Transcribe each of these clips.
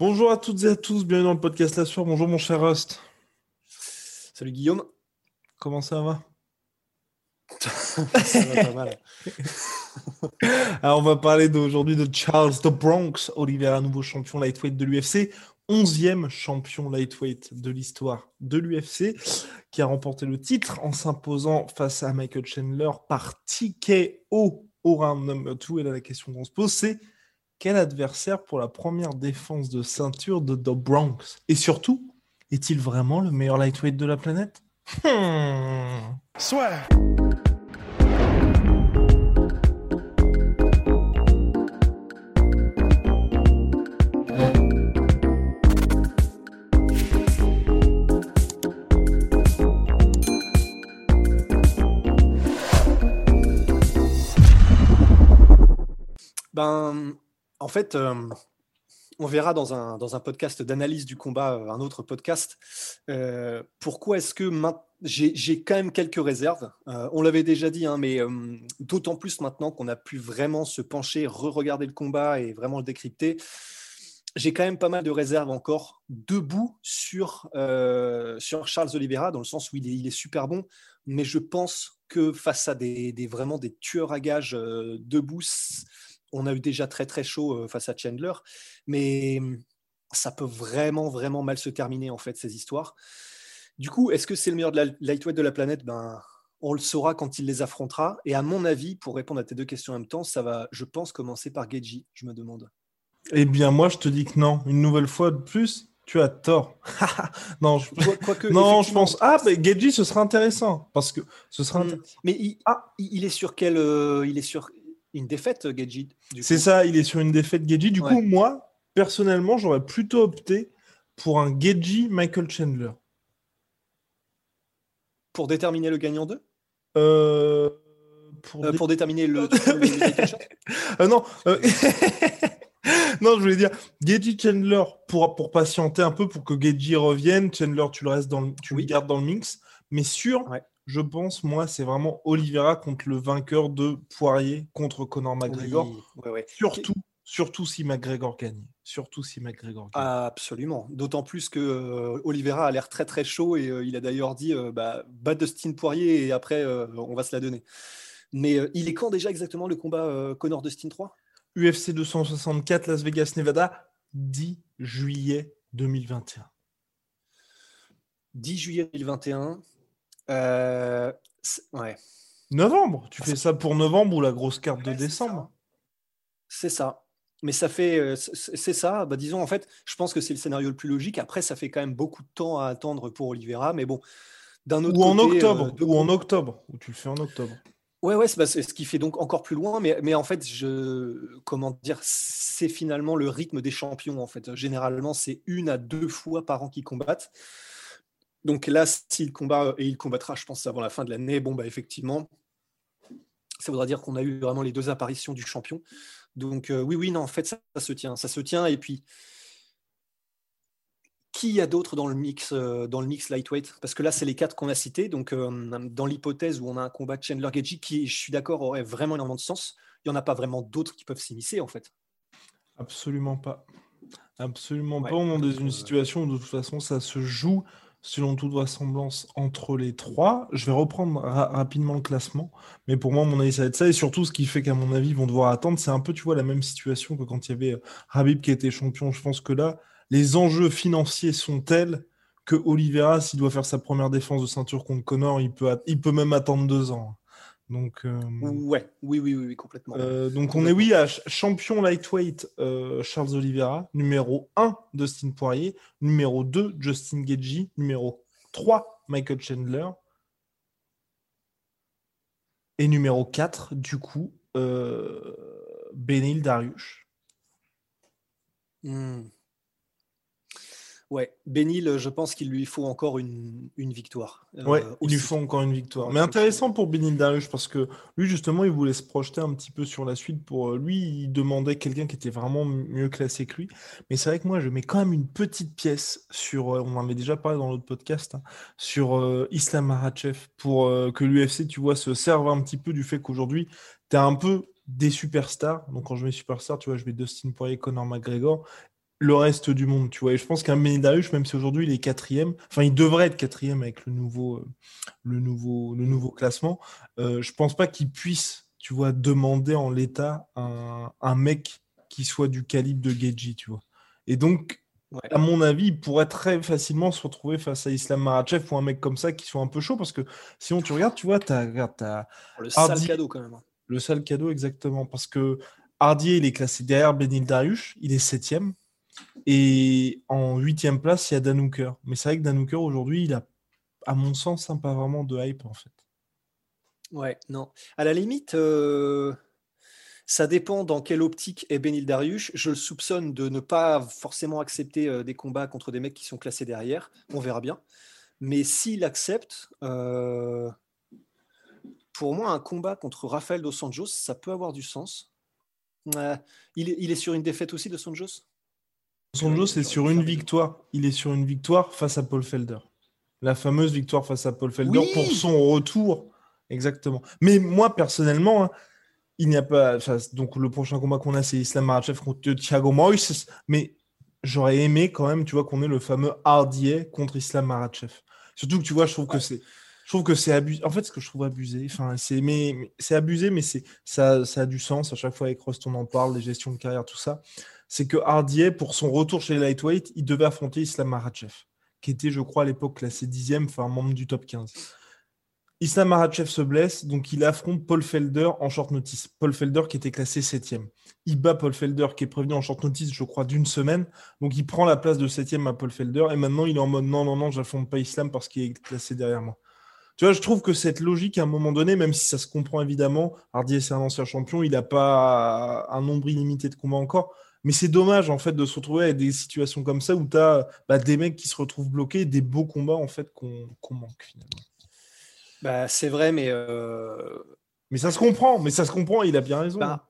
Bonjour à toutes et à tous, bienvenue dans le podcast La Sueur. Bonjour mon cher Rust. Salut Guillaume. Comment ça va? Ça va pas mal. Alors, on va parler d'aujourd'hui de Charles the Bronx, Oliveira, nouveau champion lightweight de l'UFC, 11e champion lightweight de l'histoire de l'UFC, qui a remporté le titre en s'imposant face à Michael Chandler par TKO au round number 2. Et là, la question qu'on se pose, c'est quel adversaire pour la première défense de ceinture de The Bronx? Et surtout, est-il vraiment le meilleur lightweight de la planète? Hmm. Soit. Fait, euh, on verra dans un, dans un podcast d'analyse du combat, euh, un autre podcast, euh, pourquoi est-ce que j'ai quand même quelques réserves. On l'avait déjà dit, hein, mais d'autant plus maintenant qu'on a pu vraiment se pencher, re-regarder le combat et vraiment le décrypter. J'ai quand même pas mal de réserves encore debout sur, sur Charles Oliveira, dans le sens où il est, super bon, mais je pense que face à des, des- vraiment des tueurs à gages debout, on a eu déjà très très chaud euh, face à Chandler, mais hum, ça peut vraiment vraiment mal se terminer en fait ces histoires. Du coup, est-ce que c'est le meilleur de la lightweight de la planète? Ben, on le saura quand il les affrontera. Et à mon avis, pour répondre à tes deux questions en même temps, ça va, je pense, commencer par Geji. Je me demande. Eh bien, moi, je te dis que non. Une nouvelle fois de plus, tu as tort. non, je... Quoi- Quoique, non, je effectivement, pense. Ah, mais Geji, ce sera intéressant. Parce que ce sera. intér- Mais il, Ah. il est sur quel euh, Il est sur une défaite, Geji. du C'est ça, il est sur une défaite Geji. Du Ouais. coup, moi, personnellement, j'aurais plutôt opté pour un Geji Michael Chandler. Pour déterminer le gagnant 2 Euh, pour Euh, Pour déterminer le. Euh, non, euh, non, je voulais dire Geji Chandler pour, pour patienter un peu pour que Geji revienne. Chandler, tu le restes dans le, tu Oui. le gardes dans le mix. Mais sûr, Ouais. Je pense, moi, c'est vraiment Oliveira contre le vainqueur de Poirier contre Conor McGregor. Oui, ouais, ouais. Surtout, surtout si McGregor gagne. Surtout si McGregor gagne. Absolument. D'autant plus que euh, Oliveira a l'air très très chaud et euh, il a d'ailleurs dit euh, bah, bat Dustin Poirier et après euh, on va se la donner. Mais il est quand déjà exactement le combat Connor Dustin 3 UFC 264 Las Vegas, Nevada, 10 juillet 2021. 10 juillet 2021. Euh, ouais, Novembre, tu fais ça pour novembre ou la grosse carte de Ouais, décembre? C'est ça. Mais ça fait, euh, c'est ça. Bah, disons en fait, je pense que c'est le scénario le plus logique. Après, ça fait quand même beaucoup de temps à attendre pour Oliveira, mais bon. D'un autre Ou en côté, octobre, euh, de ou en octobre, ou tu le fais en octobre. Ouais, ouais, c'est c'est ce qui fait donc encore plus loin, mais, mais en fait, je, comment dire, c'est finalement le rythme des champions, en fait. Généralement, c'est une à deux fois par an qu'ils combattent. Donc là, s'il combat, et il combattra, je pense, avant la fin de l'année, bon, bah, effectivement, ça voudra dire qu'on a eu vraiment les deux apparitions du champion. Donc euh, oui, oui, non, en fait, ça, ça se tient, ça se tient, et puis, qui y a d'autre dans le mix, euh, dans le mix lightweight? Parce que là, c'est les quatre qu'on a cités. Donc, euh, dans l'hypothèse où on a un combat de Chandler Geji, qui, je suis d'accord, aurait vraiment énormément de sens, il n'y en a pas vraiment d'autres qui peuvent s'immiscer, en fait. Absolument pas. Absolument Ouais, pas. On est dans une situation où de toute façon ça se joue selon toute vraisemblance entre les trois. Je vais reprendre ra- rapidement le classement, mais pour moi, mon avis, ça va être ça. Et surtout, ce qui fait qu'à mon avis, ils vont devoir attendre, c'est un peu, tu vois, la même situation que quand il y avait euh, Habib qui était champion. Je pense que là, les enjeux financiers sont tels que Oliveira, s'il doit faire sa première défense de ceinture contre Connor, il peut, il peut même attendre deux ans. Donc, euh, Ouais, oui, oui, oui, oui, complètement. euh, donc on est oui à ch- champion lightweight euh, Charles Oliveira, numéro 1 Dustin Poirier, numéro 2 Justin Gaethje, numéro 3 Michael Chandler et numéro 4 du coup euh, Benil Dariush. Hmm. Ouais, Benil, je pense qu'il lui faut encore une, victoire. Euh, ouais, il lui faut encore une victoire. Mais intéressant pour Benil Darius parce que lui, justement, il voulait se projeter un petit peu sur la suite. Pour euh, lui, il demandait quelqu'un qui était vraiment mieux classé que lui. Mais c'est vrai que moi, je mets quand même une petite pièce sur. Euh, on en avait déjà parlé dans l'autre podcast hein, sur Islam Makhachev pour que l'UFC, tu vois, se serve un petit peu du fait qu'aujourd'hui, tu as un peu des superstars. Donc quand je mets superstar, tu vois, je mets Dustin Poirier, Conor McGregor le reste du monde, tu vois. Et je pense qu'un Benidarius, même si aujourd'hui il est quatrième, enfin il devrait être quatrième avec le nouveau, euh, le nouveau, le nouveau classement, euh, je pense pas qu'il puisse, tu vois, demander en l'état un, un, mec qui soit du calibre de Geji, tu vois. Et donc, à mon avis, il pourrait très facilement se retrouver face à Islam Marachev ou un mec comme ça qui soit un peu chaud, parce que sinon tu regardes, tu vois, tu as, Le sale cadeau quand même. Hein. Le sale cadeau, exactement, parce que Hardier, il est classé derrière Benil Darius, il est septième. Et en huitième place, il y a Danouker. Mais c'est vrai que Danouker, aujourd'hui, il a, à mon sens, hein, pas vraiment de hype, en fait. Ouais, non. À la limite, euh, ça dépend dans quelle optique est Benil Darius. Je le soupçonne de ne pas forcément accepter euh, des combats contre des mecs qui sont classés derrière. On verra bien. Mais s'il accepte, euh, pour moi, un combat contre Rafael dos Santos, ça peut avoir du sens. il, est sur une défaite aussi de Santos? Son jeu, c'est sur une victoire. Il est sur une victoire face à Paul Felder. La fameuse victoire face à Paul Felder pour son retour. Exactement. Mais moi, personnellement, hein, il n'y a pas. Donc, le prochain combat qu'on a, c'est Islam Makhachev contre Thiago Moïse. Mais j'aurais aimé quand même, tu vois, qu'on ait le fameux Hardier contre Islam Makhachev. Surtout que tu vois, je trouve que c'est. Je trouve que c'est abusé. En fait, ce que je trouve abusé, enfin, c'est mais, c'est abusé, mais c'est ça, ça a du sens. À chaque fois avec Rust, on en parle, les gestions de carrière, tout ça c'est que Hardier, pour son retour chez les lightweight, il devait affronter Islam Makhachev, qui était, je crois, à l'époque classé dixième, enfin membre du top 15. Islam Makhachev se blesse, donc il affronte Paul Felder en short notice. Paul Felder qui était classé septième. Il bat Paul Felder qui est prévenu en short notice, je crois, d'une semaine. Donc il prend la place de septième à Paul Felder et maintenant il est en mode non, non, non, j'affronte pas Islam parce qu'il est classé derrière moi. Tu vois, je trouve que cette logique, à un moment donné, même si ça se comprend évidemment, Hardier c'est un ancien champion, il n'a pas un nombre illimité de combats encore, mais c'est dommage en fait de se retrouver avec des situations comme ça où tu as bah, des mecs qui se retrouvent bloqués, des beaux combats en fait qu'on manque finalement. Bah, c'est vrai, mais. Euh, mais ça se comprend, mais ça se comprend, il a bien raison. Bah,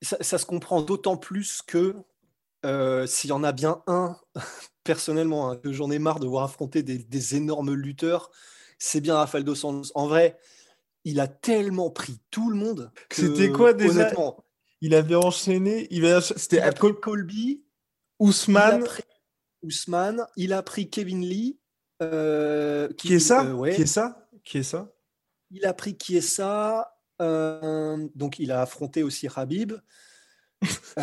ça, se comprend d'autant plus que euh, s'il y en a bien un, personnellement, hein, que j'en ai marre de voir affronter des, énormes lutteurs, c'est bien Rafael Dos Santos. En vrai, il a tellement pris tout le monde. C'était quoi déjà? honnêtement, il avait enchaîné. Il C'était Colby, Ousmane. Ousmane. Il a pris Kevin Lee. Euh, qui, est ça? euh, Qui est ça? Qui est ça? Il a pris qui est ça euh, Donc il a affronté aussi Habib.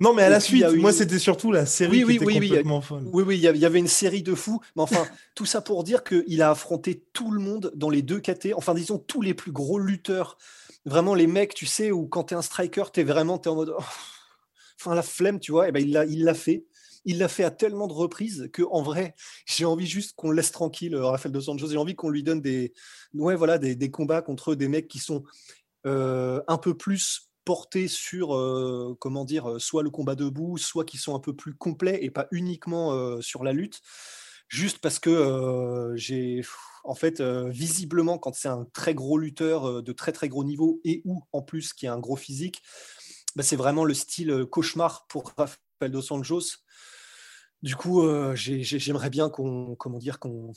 non, mais à la suite, moi c'était surtout la série oui, qui oui, était complètement folle. Oui, oui, il y avait une série de fous. Mais enfin, tout ça pour dire qu'il a affronté tout le monde dans les deux KT, enfin disons tous les plus gros lutteurs vraiment les mecs, tu sais, où quand tu es un striker, tu es vraiment es en mode. Oh, enfin, la flemme, tu vois, et ben, il l'a fait. Il l'a fait à tellement de reprises que en vrai, j'ai envie juste qu'on laisse tranquille euh, Rafael dos Santos. J'ai envie qu'on lui donne des, ouais, voilà, des, combats contre des mecs qui sont euh, un peu plus portés sur, euh, comment dire, soit le combat debout, soit qui sont un peu plus complets et pas uniquement sur la lutte. Juste parce que j'ai en fait, euh, visiblement, quand c'est un très gros lutteur euh, de très très gros niveau et ou en plus qui a un gros physique, bah, c'est vraiment le style euh, cauchemar pour Rafael dos Santos. Du coup, j'aimerais bien qu'on comment dire qu'on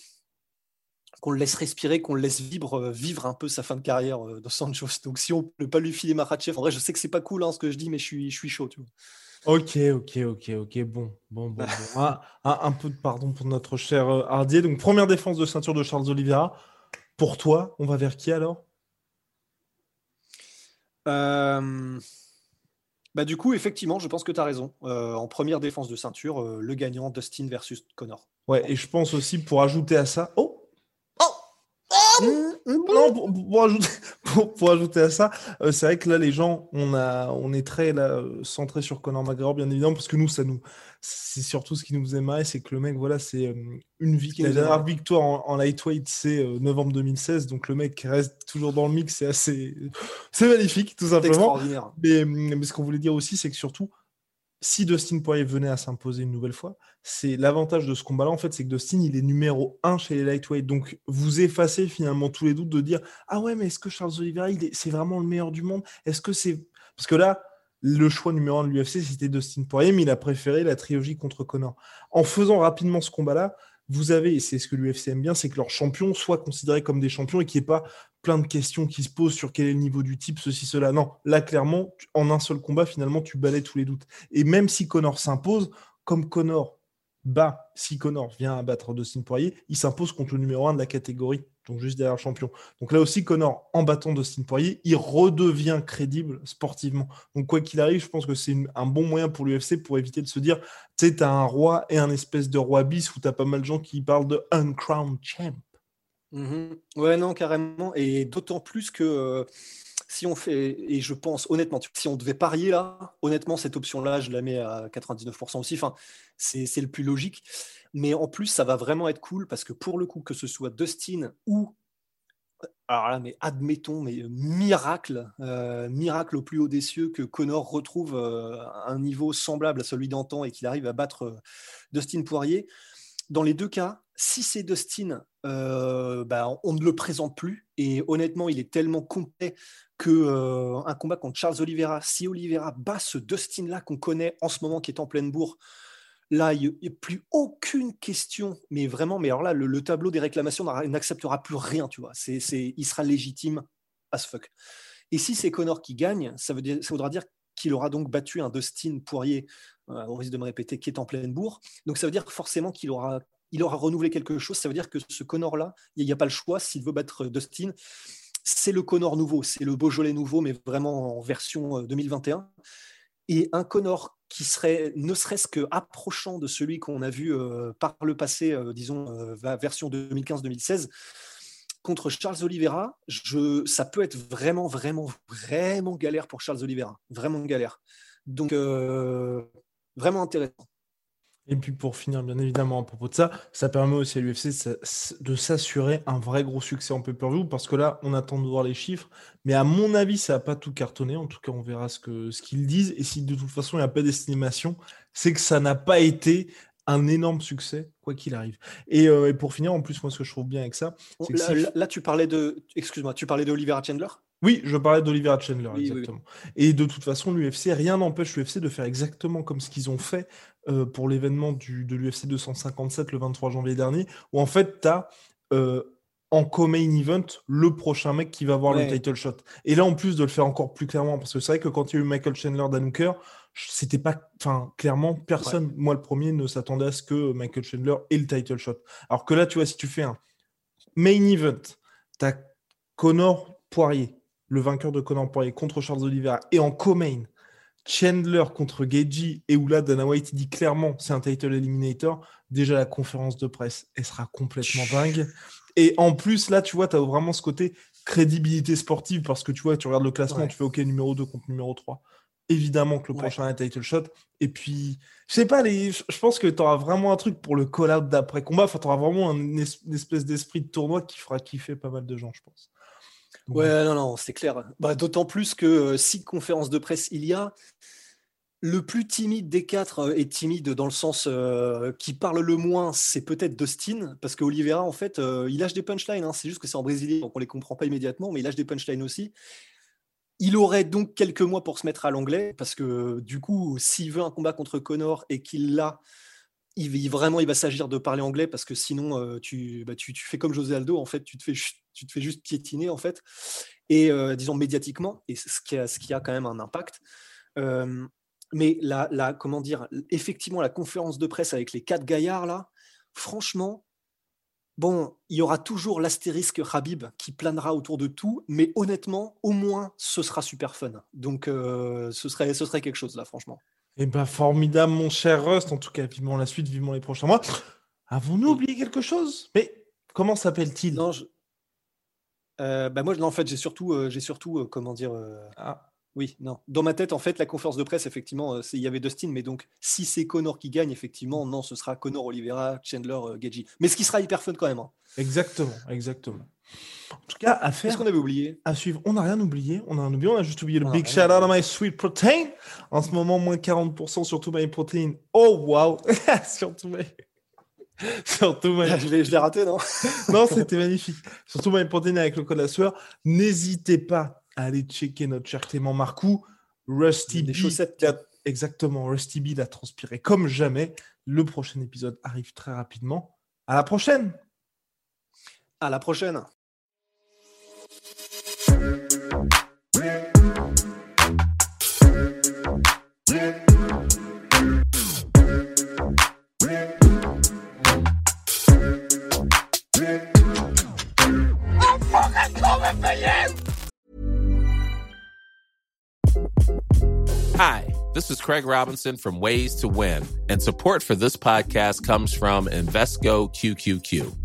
le laisse respirer, qu'on le laisse vivre, vivre un peu sa fin de carrière de Santos. Donc si on ne peut pas lui filer Makhachev, en vrai, je sais que c'est pas cool hein, ce que je dis, mais je suis, je suis chaud. Ok, ok, ok, ok. Bon, bon, bon. Ah, ah, un peu de pardon pour notre cher euh, Hardier. Donc, première défense de ceinture de Charles Oliveira. Pour toi, on va vers qui alors? Euh, bah, Du coup, effectivement, je pense que tu as raison. Euh, en première défense de ceinture, le gagnant Dustin versus Connor. Ouais, et je pense aussi pour ajouter à ça. Oh non, pour, ajouter, à ça, euh, c'est vrai que là, les gens, on, a, on est très là, centré sur Conor McGregor, bien évidemment, parce que nous, ça nous, c'est surtout ce qui nous aimerait, c'est que le mec, voilà, c'est euh, une victoire. La dernière victoire en, lightweight, c'est euh, novembre 2016, donc le mec reste toujours dans le mix, c'est assez, c'est magnifique, tout simplement. Mais, mais, ce qu'on voulait dire aussi, c'est que surtout, si Dustin Poirier venait à s'imposer une nouvelle fois, c'est l'avantage de ce combat-là, en fait, c'est que Dustin, il est numéro 1 chez les lightweight. Donc, vous effacez finalement tous les doutes de dire Ah ouais, mais est-ce que Charles Oliveira, c'est vraiment le meilleur du monde? Est-ce que c'est. Parce que là, le choix numéro 1 de l'UFC, c'était Dustin Poirier, mais il a préféré la trilogie contre Connor. En faisant rapidement ce combat-là, vous avez, et c'est ce que l'UFC aime bien, c'est que leurs champions soient considérés comme des champions et qu'il n'y ait pas plein de questions qui se posent sur quel est le niveau du type, ceci, cela. Non, là, clairement, en un seul combat, finalement, tu balais tous les doutes. Et même si Connor s'impose, comme Connor bat, si Connor vient à battre Dustin Poirier, il s'impose contre le numéro 1 de la catégorie, donc juste derrière le champion. Donc là aussi, Connor, en battant Dustin Poirier, il redevient crédible sportivement. Donc quoi qu'il arrive, je pense que c'est un bon moyen pour l'UFC pour éviter de se dire, tu sais, tu as un roi et un espèce de roi bis où tu as pas mal de gens qui parlent de uncrowned champ. Mmh ouais, non, carrément. Et d'autant plus que si on fait, et je pense honnêtement, si on devait parier là, honnêtement, cette option-là, je la mets à 99% aussi. Enfin, c'est le plus logique. Mais en plus, ça va vraiment être cool parce que pour le coup, que ce soit Dustin ou. Alors là, mais admettons, mais miracle, miracle au plus haut des cieux que Connor retrouve un niveau semblable à celui d'antan et qu'il arrive à battre Dustin Poirier. Dans les deux cas, si c'est Dustin, euh, bah, on ne le présente plus. Et honnêtement, il est tellement complet que euh, un combat contre Charles Oliveira, si Oliveira bat ce Dustin-là qu'on connaît en ce moment, qui est en pleine bourre, là, il n'y a plus aucune question. Mais vraiment, mais alors là, le, tableau des réclamations n'acceptera plus rien, tu vois. C'est, il sera légitime as fuck. Et si c'est Connor qui gagne, ça, veut dire, voudra dire qu'il aura donc battu un Dustin Poirier, euh, au risque de me répéter, qui est en pleine bourre. Donc ça veut dire forcément qu'il aura il aura renouvelé quelque chose. Ça veut dire que ce Connor-là, il n'y a pas le choix. S'il veut battre Dustin, c'est le Connor nouveau, c'est le Beaujolais nouveau, mais vraiment en version 2021. Euh, Et un Connor qui serait ne serait-ce que approchant de celui qu'on a vu euh, par le passé, euh, disons, version 2015-2016, contre Charles Oliveira, ça peut être vraiment, vraiment, vraiment galère pour Charles Oliveira. Vraiment galère. Donc, vraiment intéressant. Et puis pour finir, bien évidemment, à propos de ça, ça permet aussi à l'UFC de s'assurer un vrai gros succès en pay-per-view, parce que là, on attend de voir les chiffres, mais à mon avis, ça n'a pas tout cartonné, en tout cas, on verra ce qu'ils ce qu'ils disent, et si de toute façon, il n'y a pas d'estimation, c'est que ça n'a pas été un énorme succès, quoi qu'il arrive. Euh, et, pour finir, en plus, moi, ce que je trouve bien avec ça, c'est que là, tu parlais de, excuse-moi, tu parlais de Chandler? Oui, je parlais d'Oliver Chandler, exactement. Et de toute façon, l'UFC, rien n'empêche l'UFC de faire exactement comme ce qu'ils ont fait euh, pour l'événement de l'UFC 257 le 23 janvier dernier, où en fait, tu as euh, en co-main event le prochain mec qui va avoir le title shot. Et là, en plus de le faire encore plus clairement, parce que c'est vrai que quand il y a eu Michael Chandler, Dan c'était pas, enfin, clairement, personne, moi le premier, ne s'attendait à ce que Michael Chandler ait le title shot. Alors que là, tu vois, si tu fais un main event, tu as Connor Poirier, le vainqueur de Connor Poirier contre Charles Oliveira, et en co-main, Chandler contre Geji et où là Dana White dit clairement c'est un title eliminator, déjà la conférence de presse, elle sera complètement dingue. Et en plus, là, tu vois, tu as vraiment ce côté crédibilité sportive parce que tu vois, tu regardes le classement, tu fais OK numéro 2 contre numéro 3. Évidemment que le prochain est un title shot. Et puis, je sais pas, les... je pense que tu auras vraiment un truc pour le call-out d'après-combat. Enfin, tu auras vraiment une espèce d'esprit de tournoi qui fera kiffer pas mal de gens, je pense. Ouais, non, non, c'est clair. Bah, D'autant plus que euh, si conférence de presse il y a, le plus timide des quatre euh, est timide dans le sens euh, qui parle le moins, c'est peut-être Dustin, parce qu'Olivera, en fait, il lâche des punchlines. Hein. c'est juste que c'est en brésilien, donc on les comprend pas immédiatement, mais il lâche des punchlines aussi. Il aurait donc quelques mois pour se mettre à l'anglais, parce que du coup, s'il veut un combat contre Connor et qu'il l'a, il, vraiment, il va s'agir de parler anglais parce que sinon, euh, bah, tu, tu, fais comme José Aldo, en fait, tu te fais, tu te fais juste piétiner, en fait, et euh, disons médiatiquement, et ce qui, a, ce qui a quand même un impact. Euh, mais la, la, comment dire, effectivement, la conférence de presse avec les quatre gaillards, là, franchement, bon, il y aura toujours l'astérisque Habib qui planera autour de tout, mais honnêtement, au moins, ce sera super fun. Donc, ce, serait, ce serait quelque chose, là, franchement. Eh ben, formidable, mon cher Rust. En tout cas, vivement la suite, vivement les prochains mois. Avons-nous oublié quelque chose? Mais comment s'appelle-t-il? Non, euh, bah moi, en fait, j'ai surtout, euh, j'ai surtout, euh, comment dire. Ah. Oui, non. Dans ma tête, en fait, la conférence de presse, effectivement, il y avait Dustin, mais donc, si c'est Connor qui gagne, effectivement, non, ce sera Connor Oliveira, Chandler, Geji. Mais ce qui sera hyper fun quand même. Hein. Exactement, exactement. En tout cas, à faire. Qu'est-ce qu'on avait oublié? À suivre. On n'a rien oublié. On a oublié. On a juste oublié le big shout out à My Sweet Protein. En ce moment, moins 40% sur tout My Protein. Oh, wow. Surtout My. Surtout My. Je l'ai je l'ai raté, non? Non, c'était magnifique. Surtout My Protein avec le code la sueur. N'hésitez pas à aller checker notre cher Clément Marcoux. Rusty Des B. chaussettes. a- Exactement. Rusty B l'a transpiré comme jamais. Le prochain épisode arrive très rapidement. À la prochaine. À la prochaine. Hi, this is Craig Robinson from Ways to Win, and support for this podcast comes from Invesco QQQ.